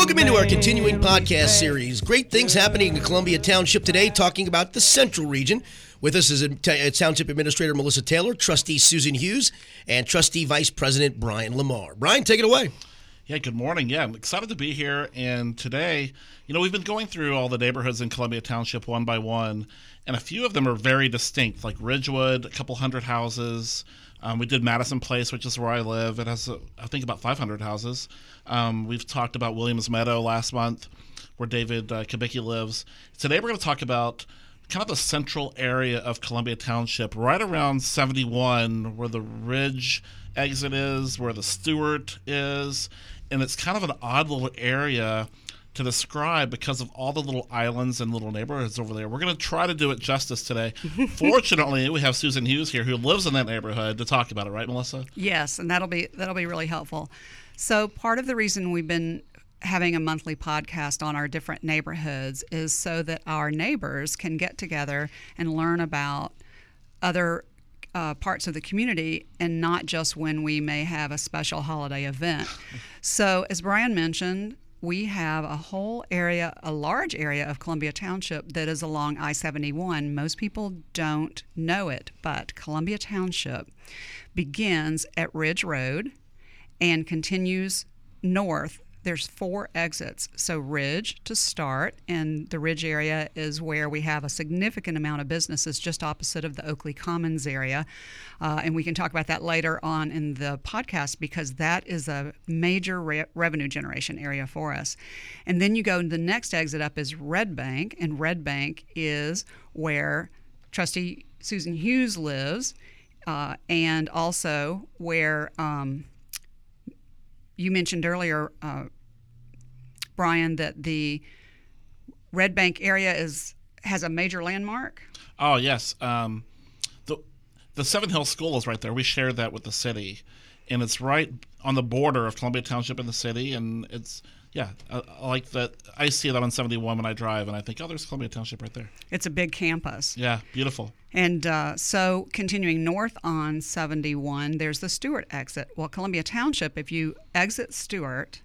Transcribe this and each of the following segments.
Welcome into our continuing podcast series. Great things happening in Columbia Township today, talking about the Central Region. With us is Township Administrator Melissa Taylor, Trustee Susan Hughes, and Trustee Vice President Brian Lamar. Brian, take it away. Yeah, good morning. Yeah, I'm excited to be here. And today, you know, we've been going through all the neighborhoods in Columbia Township one by one, and a few of them are very distinct, like Ridgewood, a couple hundred houses. Um, we did Madison Place, which is where I live. It has, uh, I think, about 500 houses. Um, we've talked about Williams Meadow last month, where David uh, lives. Today, we're going to talk about kind of the central area of Columbia Township, right around 71, where the Ridge exit is, where the Stewart is. And it's kind of an odd little area to describe because of all the little islands and little neighborhoods over there. We're going to try to do it justice today. Fortunately, we have Susan Hughes here who lives in that neighborhood to talk about it, right, Melissa? Yes, and that'll be that'll be really helpful. So, part of the reason we've been having a monthly podcast on our different neighborhoods is so that our neighbors can get together and learn about other uh, parts of the community and not just when we may have a special holiday event. So, as Brian mentioned, we have a whole area, a large area of Columbia Township that is along I 71. Most people don't know it, but Columbia Township begins at Ridge Road and continues north there's four exits. So Ridge to start, and the Ridge area is where we have a significant amount of businesses just opposite of the Oakley Commons area, uh, and we can talk about that later on in the podcast because that is a major re- revenue generation area for us. And then you go the next exit up is Red Bank, and Red Bank is where Trustee Susan Hughes lives, uh, and also where. Um, you mentioned earlier, uh, Brian, that the Red Bank area is has a major landmark. Oh yes, um, the the Seven Hills School is right there. We share that with the city, and it's right on the border of Columbia Township and the city, and it's yeah, I, I like that. I see that on 71 when I drive, and I think, oh, there's Columbia Township right there. It's a big campus. Yeah, beautiful. And uh, so, continuing north on 71, there's the Stewart exit. Well, Columbia Township, if you exit Stewart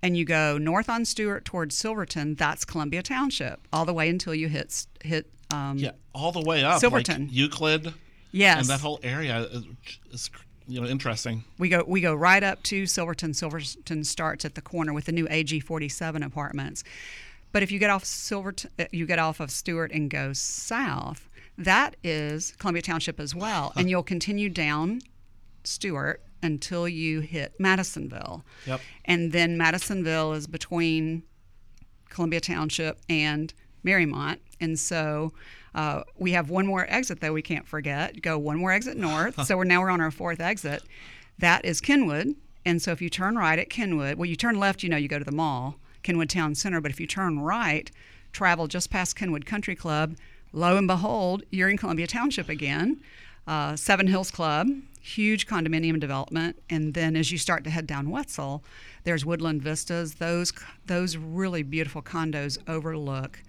and you go north on Stewart towards Silverton, that's Columbia Township, all the way until you hit hit. Um, yeah, all the way up Silverton, like Euclid. Yes, and that whole area is, is you know interesting. We go we go right up to Silverton. Silverton starts at the corner with the new AG 47 apartments. But if you get off Silverton, uh, you get off of Stewart and go south that is Columbia Township as well. And you'll continue down Stewart until you hit Madisonville. Yep. And then Madisonville is between Columbia Township and Mariemont, And so uh, we have one more exit that we can't forget. Go one more exit north. so we're now we're on our fourth exit. That is Kenwood. And so if you turn right at Kenwood, well, you turn left, you know, you go to the mall, Kenwood Town Center. But if you turn right, travel just past Kenwood Country Club, lo and behold, you're in Columbia Township again. Uh, Seven Hills Club, huge condominium development, and then as you start to head down Wetzel, there's Woodland Vistas. Those those really beautiful condos overlook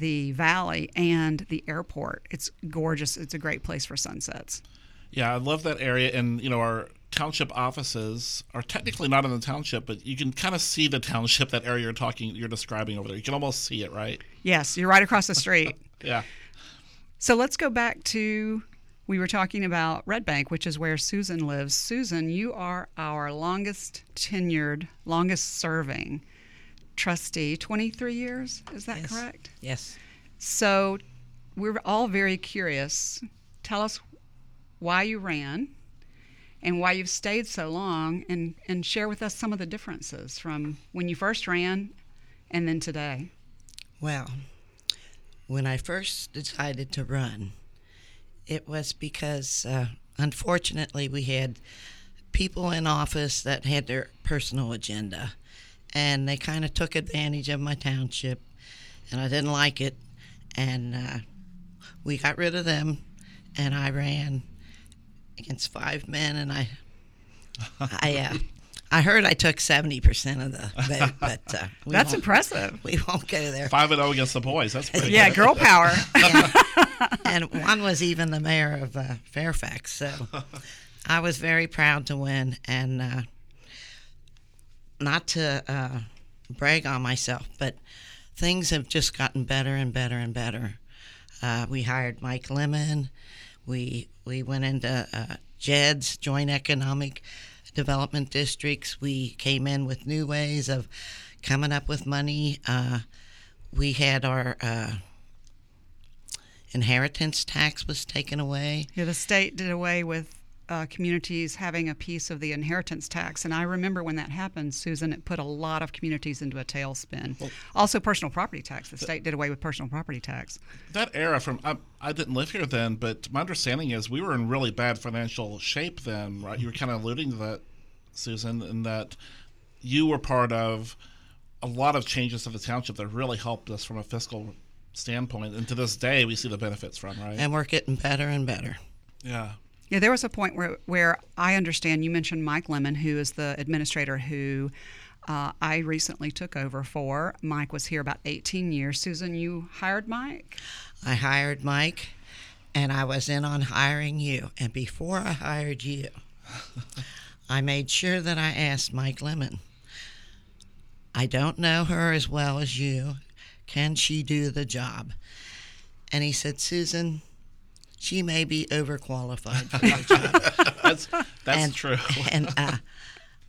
the valley and the airport. It's gorgeous. It's a great place for sunsets. Yeah, I love that area, and you know our township offices are technically not in the township, but you can kind of see the township, that area you're talking, you're describing over there. You can almost see it, right? Yes, you're right across the street. yeah. So let's go back to we were talking about Red Bank, which is where Susan lives. Susan, you are our longest tenured, longest serving trustee, 23 years. Is that yes. correct? Yes. So we're all very curious. Tell us why you ran and why you've stayed so long and, and share with us some of the differences from when you first ran and then today. Well, when I first decided to run, it was because uh, unfortunately we had people in office that had their personal agenda and they kind of took advantage of my township and I didn't like it and uh, we got rid of them and I ran against five men, and I, I, uh, I heard I took seventy percent of the vote, but uh, that's impressive. We won't go there. Five and zero oh against the boys. That's pretty. yeah, good. girl power. and one was even the mayor of uh, Fairfax, so I was very proud to win, and uh, not to uh, brag on myself, but things have just gotten better and better and better. Uh, we hired Mike Lemon. We we went into uh, JEDDs, Joint Economic Development Districts. We came in with new ways of coming up with money. Uh, we had our uh, inheritance tax was taken away. Yeah, the state did away with uh, communities having a piece of the inheritance tax. And I remember when that happened, Susan, it put a lot of communities into a tailspin. Well, also, personal property tax. The state did away with personal property tax. That era from I, I, didn't live here then, but my understanding is we were in really bad financial shape then, right? You were kind of alluding to that, Susan, in that you were part of a lot of changes to the township that really helped us from a fiscal standpoint. And to this day, we see the benefits from, right? And we're getting better and better. Yeah. Yeah, there was a point where, where I understand you mentioned Mike Lemon, who is the administrator who uh, I recently took over for. Mike was here about 18 years. Susan, you hired Mike? I hired Mike, and I was in on hiring you. And before I hired you, I made sure that I asked Mike Lemon. I don't know her as well as you. Can she do the job? And he said, Susan, she may be overqualified for the job. that's that's and, true. and uh,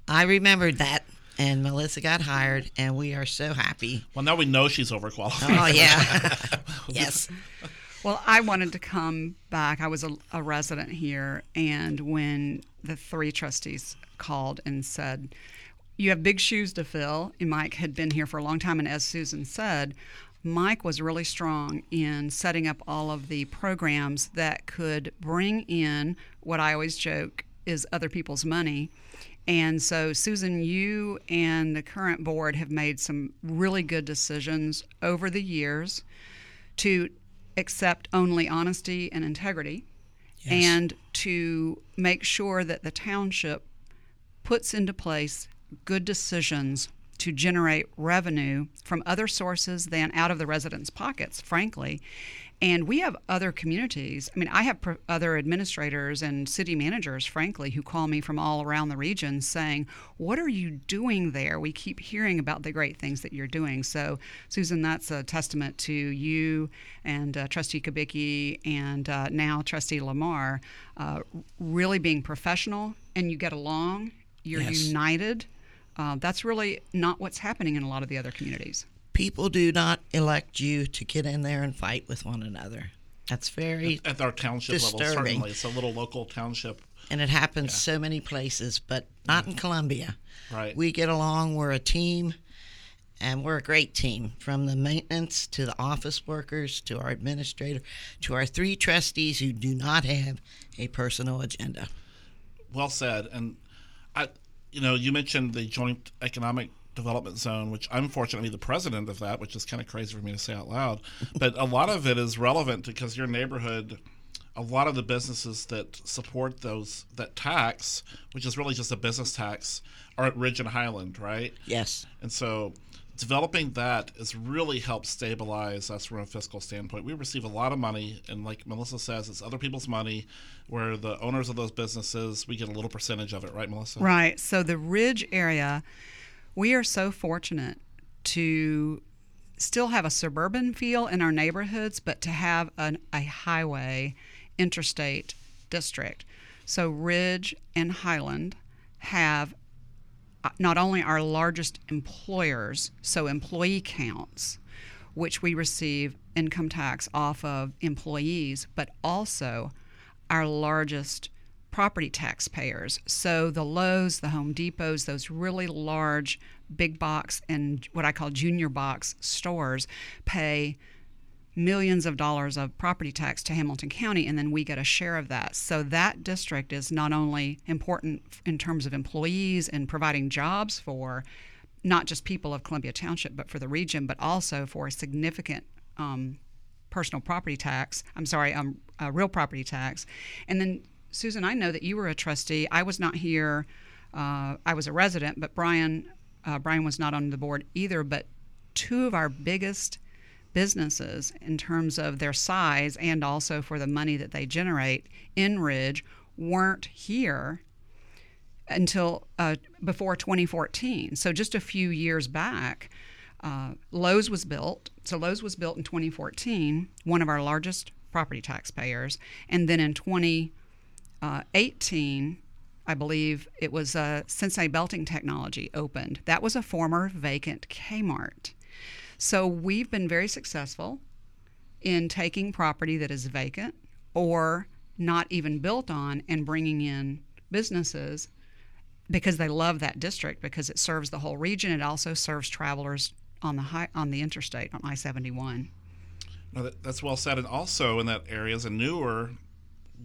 I remembered that, and Melissa got hired, and we are so happy. Well, now we know she's overqualified. Oh yeah, yes. Well, I wanted to come back. I was a, a resident here, and when the three trustees called and said, "You have big shoes to fill," and Mike had been here for a long time, and as Susan said, Mike was really strong in setting up all of the programs that could bring in what I always joke is other people's money. And so, Susan, you and the current board have made some really good decisions over the years to accept only honesty and integrity yes. and to make sure that the township puts into place good decisions to generate revenue from other sources than out of the residents' pockets, frankly. And we have other communities. I mean, I have other administrators and city managers, frankly, who call me from all around the region saying, What are you doing there? We keep hearing about the great things that you're doing. So, Susan, that's a testament to you and uh, Trustee Kubicki and uh, now Trustee Lamar uh, really being professional and you get along, you're yes. united uh, that's really not what's happening in a lot of the other communities. People do not elect you to get in there and fight with one another. That's very at, at our township disturbing. level. Certainly, it's a little local township, and it happens yeah. so many places, but not in Columbia. Right. We get along. We're a team, and we're a great team. From the maintenance to the office workers to our administrator to our three trustees who do not have a personal agenda. Well said, and I you know, you mentioned the Joint Economic Development Zone, which I'm fortunately the president of that, which is kind of crazy for me to say out loud. But a lot of it is relevant because your neighborhood, a lot of the businesses that support those that tax, which is really just a business tax, are at Ridge and Highland, right? Yes. And so developing that has really helped stabilize us from a fiscal standpoint. We receive a lot of money, and like Melissa says, it's other people's money where the owners of those businesses, we get a little percentage of it, right, Melissa? Right. So the Ridge area, we are so fortunate to still have a suburban feel in our neighborhoods, but to have an, a highway interstate district. So Ridge and Highland have Uh, not only our largest employers, so employee counts, which we receive income tax off of employees, but also our largest property taxpayers. So the Lowe's, the Home Depots, those really large big box and what I call junior box stores pay millions of dollars of property tax to Hamilton County, and then we get a share of that. So that district is not only important in terms of employees and providing jobs for not just people of Columbia Township, but for the region, but also for a significant um, personal property tax. I'm sorry, um, real property tax. And then, Susan, I know that you were a trustee. I was not here. Uh, I was a resident, but Brian, uh, Brian was not on the board either. But two of our biggest businesses in terms of their size and also for the money that they generate in Ridge weren't here until uh, before 2014. So just a few years back, uh, Lowe's was built. So Lowe's was built in 2014, one of our largest property taxpayers, and then in 2018. I believe it was uh, Sensei Belting Technology opened. That was a former vacant Kmart. So we've been very successful in taking property that is vacant or not even built on and bringing in businesses because they love that district because it serves the whole region. It also serves travelers on the high, on the interstate on I seventy one. No, that, that's well said. And also in that area is a newer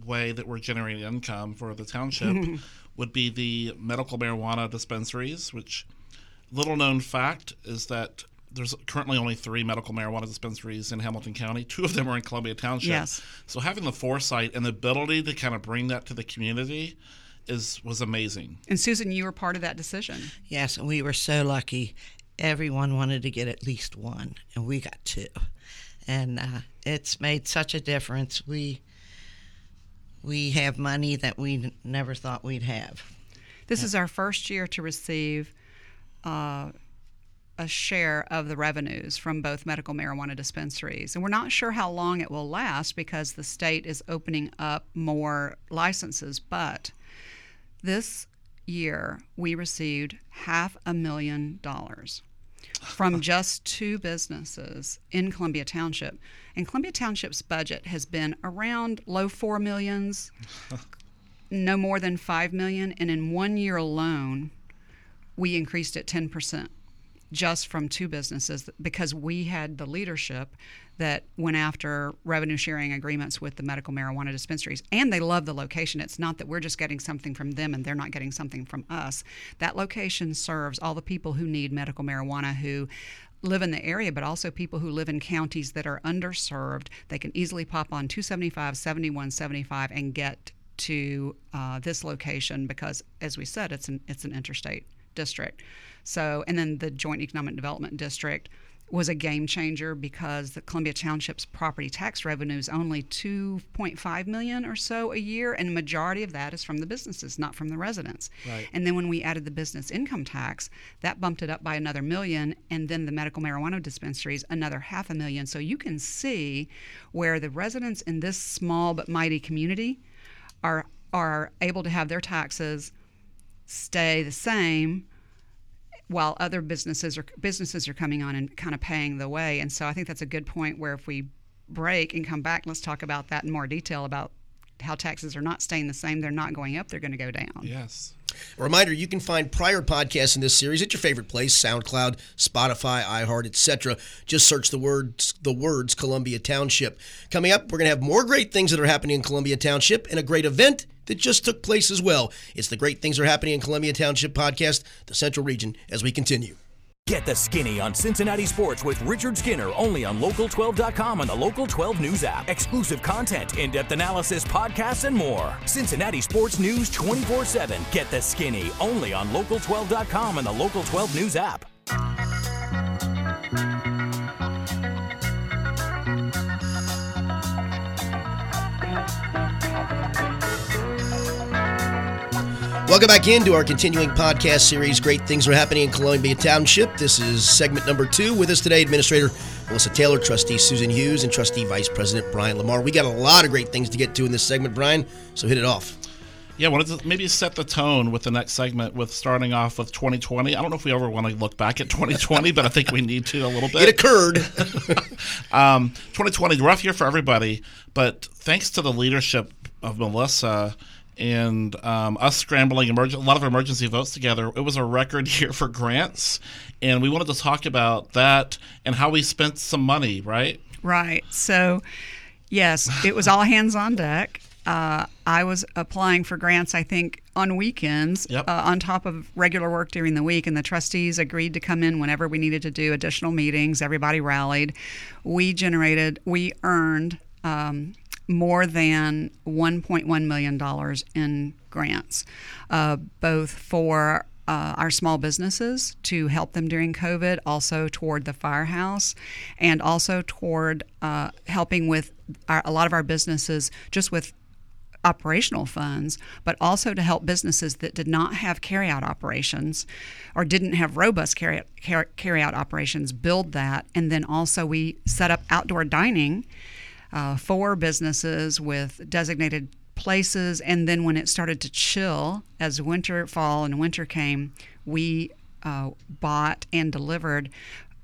way that we're generating income for the township would be the medical marijuana dispensaries, which little known fact is that there's currently only three medical marijuana dispensaries in Hamilton County. Two of them are in Columbia Township. Yes. So having the foresight and the ability to kind of bring that to the community is was amazing. And Susan, you were part of that decision. Yes, and we were so lucky. Everyone wanted to get at least one, and we got two. And uh, it's made such a difference. We we have money that we n- never thought we'd have. This is our first year to receive uh, a share of the revenues from both medical marijuana dispensaries. And we're not sure how long it will last because the state is opening up more licenses. But this year, we received half a million dollars from just two businesses in Columbia Township. And Columbia Township's budget has been around low four millions, no more than five million. And in one year alone, we increased it 10% just from two businesses because we had the leadership that went after revenue sharing agreements with the medical marijuana dispensaries. And they love the location. It's not that we're just getting something from them and they're not getting something from us. That location serves all the people who need medical marijuana who live in the area but also people who live in counties that are underserved. They can easily pop on 275 7175 and get to uh, this location because as we said it's an it's an interstate district so, and then the Joint Economic Development District was a game changer because the Columbia Township's property tax revenue is only 2.5 million or so a year, and the majority of that is from the businesses, not from the residents. Right. And then when we added the business income tax, that bumped it up by another million, and then the medical marijuana dispensaries another half a million. So you can see where the residents in this small but mighty community are are able to have their taxes stay the same while other businesses are businesses are coming on and kind of paying the way. And so I think that's a good point where if we break and come back, let's talk about that in more detail about how taxes are not staying the same. They're not going up, they're going to go down. Yes. A reminder, you can find prior podcasts in this series at your favorite place, SoundCloud, Spotify, iHeart, etc. Just search the words the words Columbia Township. Coming up, we're going to have more great things that are happening in Columbia Township and a great event that just took place as well. It's the Great Things Are Happening in Columbia Township podcast, the Central Region, as we continue. Get the skinny on Cincinnati sports with Richard Skinner only on local12.com and the Local 12 News app. Exclusive content, in depth analysis, podcasts, and more. Cincinnati sports news 24 7. Get the skinny only on local12.com and the Local 12 News app. Welcome back into our continuing podcast series. Great things are happening in Columbia Township. This is segment number two. With us today, Administrator Melissa Taylor, Trustee Susan Hughes, and Trustee Vice President Brian Lamar. We got a lot of great things to get to in this segment, Brian. So hit it off. Yeah, I wanted to maybe set the tone with the next segment with starting off with 2020. I don't know if we ever want to look back at 2020, but I think we need to a little bit. It occurred. um, 2020, rough year for everybody, but thanks to the leadership of Melissa and um, us scrambling emerg- a lot of emergency votes together, it was a record year for grants. And we wanted to talk about that and how we spent some money, right? Right. So, yes, it was all hands on deck. Uh, I was applying for grants, I think, on weekends, Yep. uh, on top of regular work during the week, and the trustees agreed to come in whenever we needed to do additional meetings. Everybody rallied. We generated, we earned um, more than $1.1 million in grants, uh, both for uh, our small businesses to help them during COVID, also toward the firehouse, and also toward uh, helping with our, a lot of our businesses just with operational funds, but also to help businesses that did not have carryout operations or didn't have robust carry, carry, carryout operations build that. And then also we set up outdoor dining uh, for businesses with designated places. And then when it started to chill, as winter, fall, and winter came, we uh, bought and delivered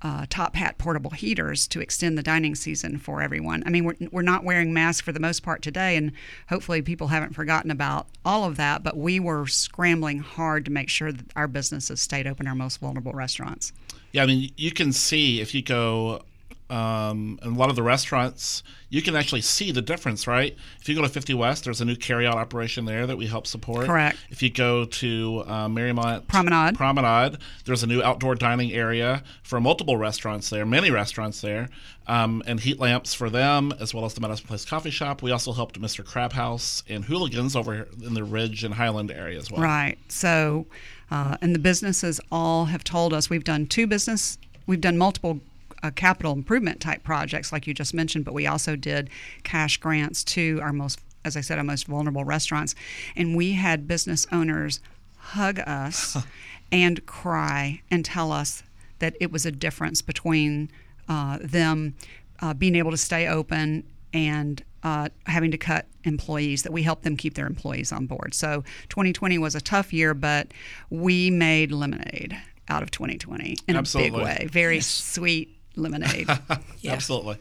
uh, top hat portable heaters to extend the dining season for everyone. I mean, we're, we're not wearing masks for the most part today, and hopefully people haven't forgotten about all of that, but we were scrambling hard to make sure that our businesses stayed open, our most vulnerable restaurants. Yeah, I mean, you can see if you go um, in a lot of the restaurants, you can actually see the difference, right? If you go to 50 West, there's a new carryout operation there that we help support. Correct. If you go to uh, Mariemont Promenade. Promenade, there's a new outdoor dining area for multiple restaurants there, many restaurants there, um, and heat lamps for them, as well as the Madison Place Coffee Shop. We also helped Mr. Crab House and Hooligans over in the Ridge and Highland area as well. Right. So, uh, and the businesses all have told us we've done two business, we've done multiple uh, capital improvement type projects, like you just mentioned, but we also did cash grants to our most, as I said, our most vulnerable restaurants. And we had business owners hug us and cry and tell us that it was a difference between uh, them uh, being able to stay open and uh, having to cut employees, that we helped them keep their employees on board. So 2020 was a tough year, but we made lemonade out of 2020 in Absolutely. a big way. Very sweet lemonade. Absolutely.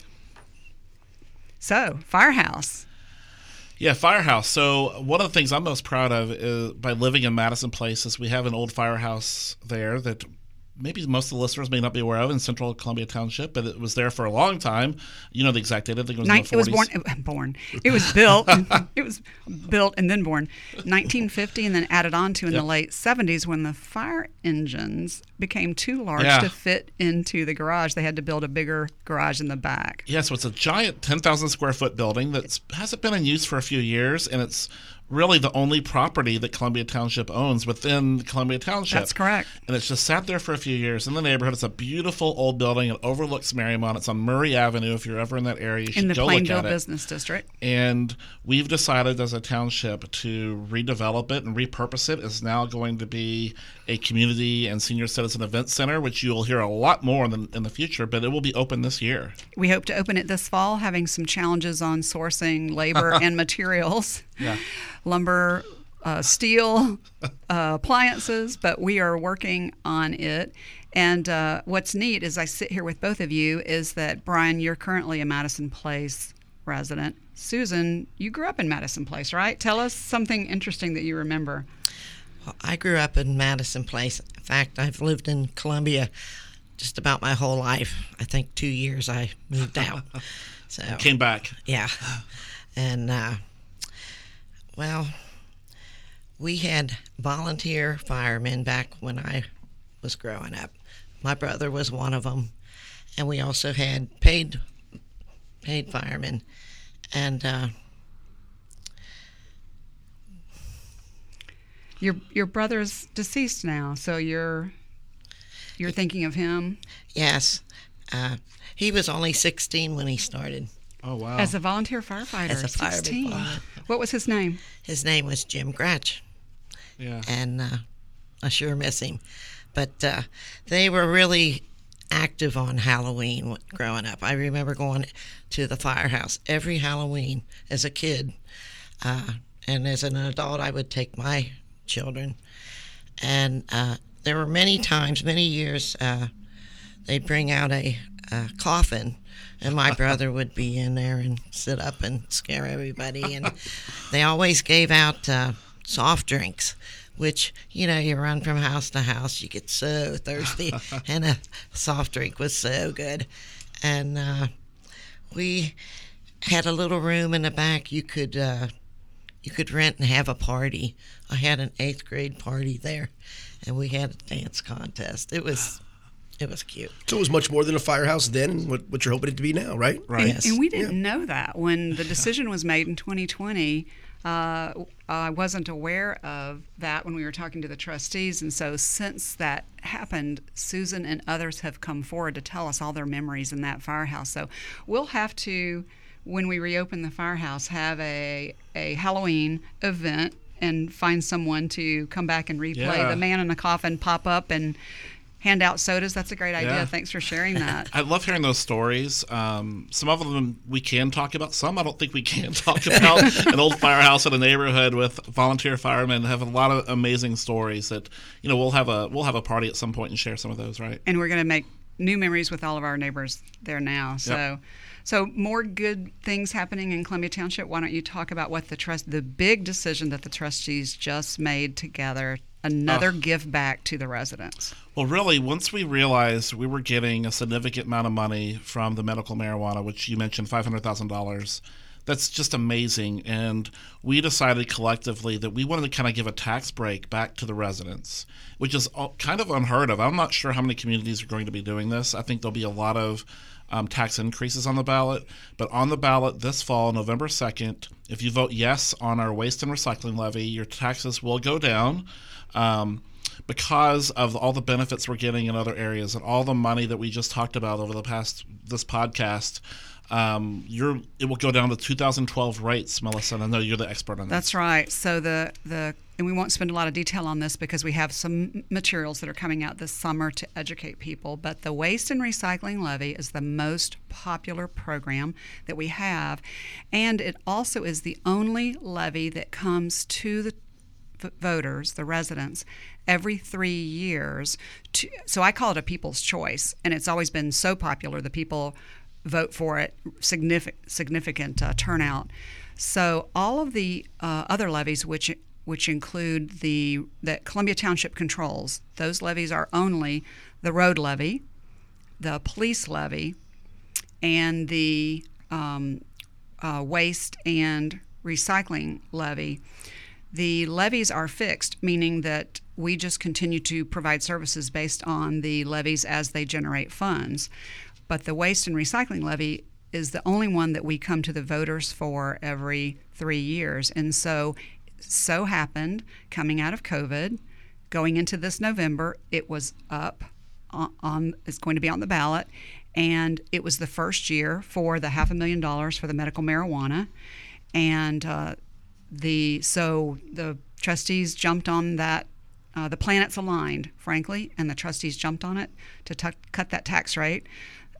So, Firehouse. Yeah, Firehouse. So one of the things I'm most proud of is by living in Madison Place is we have an old firehouse there that maybe most of the listeners may not be aware of in Central Columbia Township, but it was there for a long time. You know the exact date. I think it was Nin- it was 40s. born. Born. It was built. it was built and then born, 1950, and then added on to in Yep. the late 70s when the fire engines became too large Yeah. to fit into the garage. They had to build a bigger garage in the back. Yeah, so it's a giant 10,000 square foot building that hasn't been in use for a few years, and it's really the only property that Columbia Township owns within Columbia Township. That's correct. And it's just sat there for a few years in the neighborhood. It's a beautiful old building. It overlooks Mariemont. It's on Murray Avenue. If you're ever in that area, you In the Plainville look at it. Business District. and we've decided as a township to redevelop it and repurpose it. It's now going to be a community and senior citizen event center, which you'll hear a lot more in the, in the future, but it will be open this year. We hope to open it this fall, having some challenges on sourcing labor and materials, Yeah. Lumber, uh, steel, uh, appliances, but we are working on it. And uh, what's neat as I sit here with both of you is that, Brian, you're currently a Madison Place resident. Susan, you grew up in Madison Place, right? Tell us something interesting that you remember. Well, I grew up in Madison Place. In fact, I've lived in Columbia just about my whole life. I think two years I moved out. So Came back. yeah, and uh, well, we had volunteer firemen back when I was growing up. My brother was one of them, and we also had paid paid firemen, and uh, Your your brother's deceased now, so you're you're thinking of him yes, uh, he was only 16 when he started. Oh, wow. as a volunteer firefighter. As a fireman 16. volunteer. What was his name? His name was Jim Gratch. yeah. and uh, I sure miss him. But uh, they were really active on Halloween growing up. I remember going to the firehouse every Halloween as a kid, uh, and as an adult, I would take my children. And uh, there were many times, many years, uh, they'd bring out a, a coffin. And my brother would be in there and sit up and scare everybody. And they always gave out uh, soft drinks, which, you know, you run from house to house, you get so thirsty. and a soft drink was so good. And uh, we had a little room in the back you could uh, you could rent and have a party. I had an eighth grade party there, and we had a dance contest. It was it was cute. So it was much more than a firehouse then, what, what you're hoping it to be now, right? Right. And, Yes. and we didn't know that when the decision was made in 2020. Uh, I wasn't aware of that when we were talking to the trustees, and so since that happened, Susan and others have come forward to tell us all their memories in that firehouse. So we'll have to when we reopen the firehouse, have a a Halloween event and find someone to come back and replay Yeah. the man in the coffin pop up and hand out sodas. That's a great idea. Yeah. Thanks for sharing that. I love hearing those stories. Um, some of them we can talk about. Some I don't think we can talk about. An old firehouse in a neighborhood with volunteer firemen have a lot of amazing stories that you know we'll have a we'll have a party at some point and share some of those. Right? and we're going to make new memories with all of our neighbors there now. So, Yep. so more good things happening in Columbia Township. Why don't you talk about what the trust, the big decision that the trustees just made together, another give back to the residents. Well, really, once we realized we were getting a significant amount of money from the medical marijuana, which you mentioned five hundred thousand dollars. That's just amazing. And we decided collectively that we wanted to kind of give a tax break back to the residents, which is kind of unheard of. I'm not sure how many communities are going to be doing this. I think there'll be a lot of um, tax increases on the ballot. But on the ballot this fall, November 2nd, if you vote yes on our waste and recycling levy, your taxes will go down. Um, because of all the benefits we're getting in other areas and all the money that we just talked about over the past this podcast, um, you're it will go down to 2012 rates, Melissa. I know you're the expert on that. That's right. So the the and we won't spend a lot of detail on this because we have some materials that are coming out this summer to educate people. But the waste and recycling levy is the most popular program that we have, and it also is the only levy that comes to the voters, the residents, every three years. To, so I call it a people's choice, and it's always been so popular. The people vote for it, significant significant uh, turnout. So all of the uh, other levies, which which include the that Columbia Township controls, those levies are only the road levy, the police levy, and the um, uh, waste and recycling levy. The levies are fixed, meaning that we just continue to provide services based on the levies as they generate funds. But the waste and recycling levy is the only one that we come to the voters for every three years. And so, so happened coming out of COVID, going into this November, it was up on, it's going to be on the ballot, and it was the first year for the half a million dollars for the medical marijuana, and uh, the so the trustees jumped on that. Uh, the planets aligned, frankly, and the trustees jumped on it to tuck cut that tax rate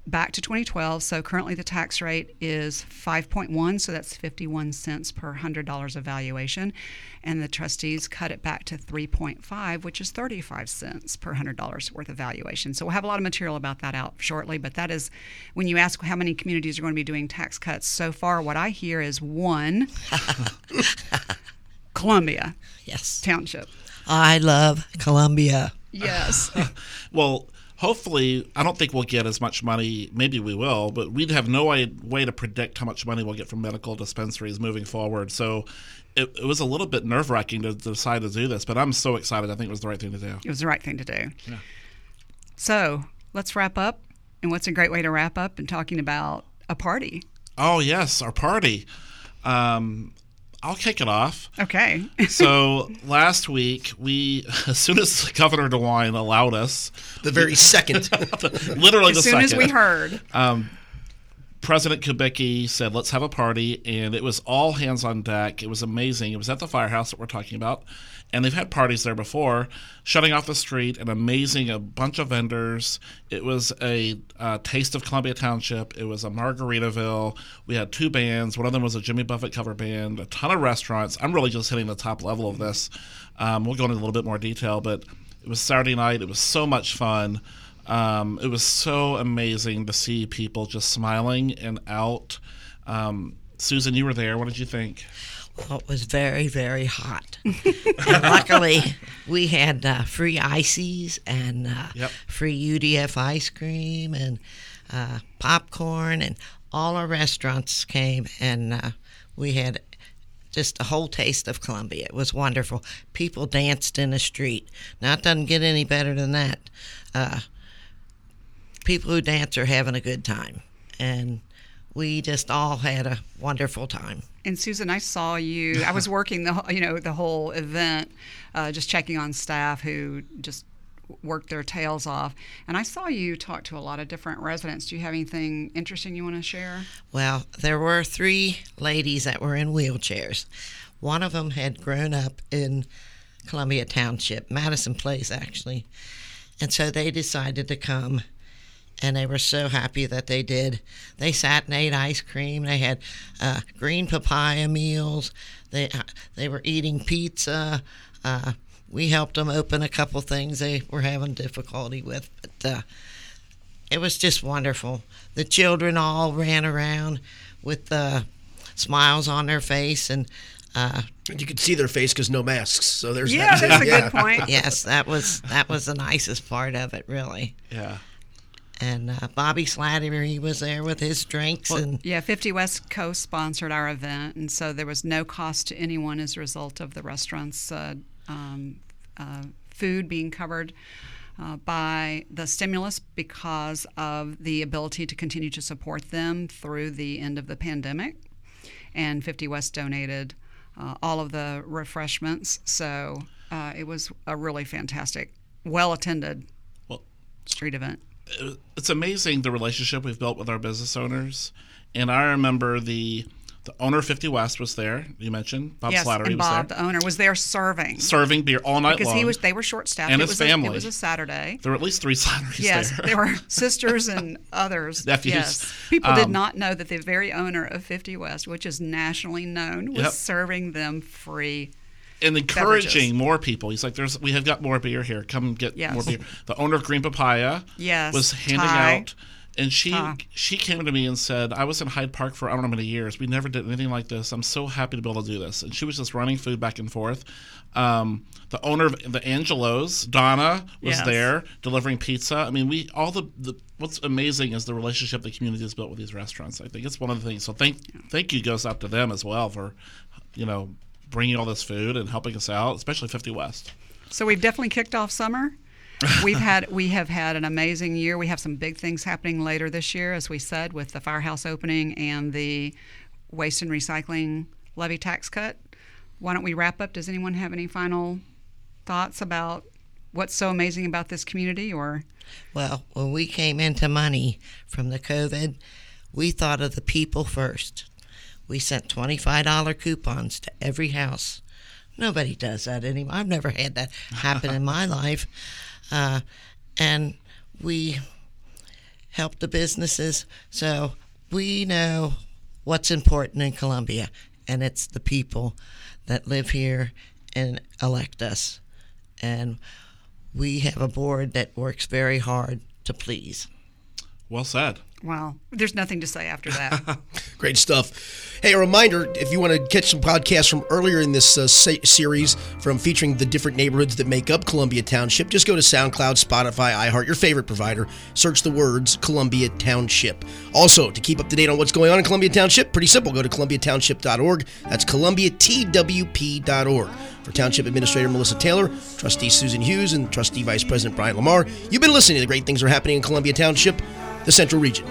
back to 2012. So currently the tax rate is 5.1, so that's 51 cents per $100 of valuation. And the trustees cut it back to 3.5, which is 35 cents per $100 worth of valuation. So we'll have a lot of material about that out shortly. But that is when you ask how many communities are going to be doing tax cuts, so far what I hear is one Columbia Yes. Township. I love Columbia. Yes. Well, hopefully, I don't think we'll get as much money. Maybe we will, but we'd have no way, to predict how much money we'll get from medical dispensaries moving forward. So it, it was a little bit nerve wracking to decide to do this, but I'm so excited. I think it was the right thing to do. It was the right thing to do. Yeah. So let's wrap up. And what's a great way to wrap up and talking about a party? Oh, yes, our party. Um, I'll kick it off. Okay. So last week, we, as soon as Governor DeWine allowed us, The very second. literally as the soon as we heard. Um, President Kubicki said, "Let's have a party," and it was all hands on deck. It was amazing. It was at the firehouse that we're talking about, and they've had parties there before, shutting off the street, and amazing a bunch of vendors. It was a uh, taste of Columbia Township. It was a Margaritaville. We had two bands. One of them was a Jimmy Buffett cover band. A ton of restaurants. I'm really just hitting the top level of this. Um, we'll go into a little bit more detail, but it was Saturday night. It was so much fun. Um, it was so amazing to see people just smiling and out. Um, Susan, you were there. What did you think? Well, it was very, very hot. and luckily, we had uh, free ices and uh, Yep. free UDF ice cream and uh, popcorn, and all our restaurants came, and uh, we had just a whole taste of Columbia. It was wonderful. People danced in the street. Now, it doesn't get any better than that. Uh, people who dance are having a good time, and we just all had a wonderful time. And Susan, I saw you. I was working the whole- you know the whole event, uh, just checking on staff who just worked their tails off. And I saw you talk to a lot of different residents. Do you have anything interesting you want to share? Well, there were three ladies that were in wheelchairs. One of them had grown up in Columbia Township, Madison Place, actually. And so they decided to come, and they were so happy that they did. They sat and ate ice cream. They had uh, green papaya meals. They uh, they were eating pizza. Uh, we helped them open a couple things they were having difficulty with, but uh, it was just wonderful. The children all ran around with uh, smiles on their face and uh, And you could see their face because no masks. So there's Yeah, that. that's a Yeah. good point. yes, that was that was the nicest part of it, really. Yeah. And uh, Bobby Slattery was there with his drinks, and Yeah, 50 West co sponsored our event, and so there was no cost to anyone as a result of the restaurant's uh, um, uh, food being covered. Uh, by the stimulus because of the ability to continue to support them through the end of the pandemic. And 50 West donated uh, all of the refreshments. So uh, it was a really fantastic, well attended Well, street event. It's amazing the relationship we've built with our business owners. And I remember the the owner of 50 West was there. You mentioned Bob yes, Slattery and was Bob, there, the owner, was there serving. serving beer all night because long. he was they were short staffed And it his was A, family. it was a Saturday. there were at least three Slatterys Yes, there. there were sisters and others. Nephews. Yes, people did Um, not know that the very owner of 50 West, which is nationally known, was Yep. serving them free. And encouraging beverages. more people. He's like, "There's, we have got more beer here. Come get Yes. more beer." The owner of Green Papaya Yes, was handing Ty. out, and she Ty. she came to me and said, "I was in Hyde Park for I don't know how many years. We never did anything like this. I'm so happy to be able to do this." And she was just running food back and forth. Um, the owner of the Angelos, Donna, was Yes. there delivering pizza. I mean, we all the, the what's amazing is the relationship the community has built with these restaurants. I think it's one of the things. So thank thank you goes out to them as well for, you know, bringing all this food and helping us out, especially 50 West. So we've definitely kicked off summer. We've had we have had an amazing year. We have some big things happening later this year, as we said, with the firehouse opening and the waste and recycling levy tax cut. Why don't we wrap up? Does anyone have any final thoughts about what's so amazing about this community? Or well, when we came into money from the COVID, we thought of the people first. We sent twenty-five dollar coupons to every house. Nobody does that anymore. I've never had that happen in my life, uh, and we help the businesses. So we know what's important in Columbia, and it's the people that live here and elect us. And we have a board that works very hard to please. Well said. Well, there's nothing to say after that. Great stuff. Hey, a reminder if you want to catch some podcasts from earlier in this uh, se- series from featuring the different neighborhoods that make up Columbia Township, just go to SoundCloud, Spotify, iHeart, your favorite provider. Search the words Columbia Township. Also, to keep up to date on what's going on in Columbia Township, pretty simple. Go to columbiatownship.org. That's columbiatwp.org. For Township Administrator Melissa Taylor, Trustee Susan Hughes, and Trustee Vice President Brian Lamar, you've been listening to the great things that are happening in Columbia Township, the Central Region.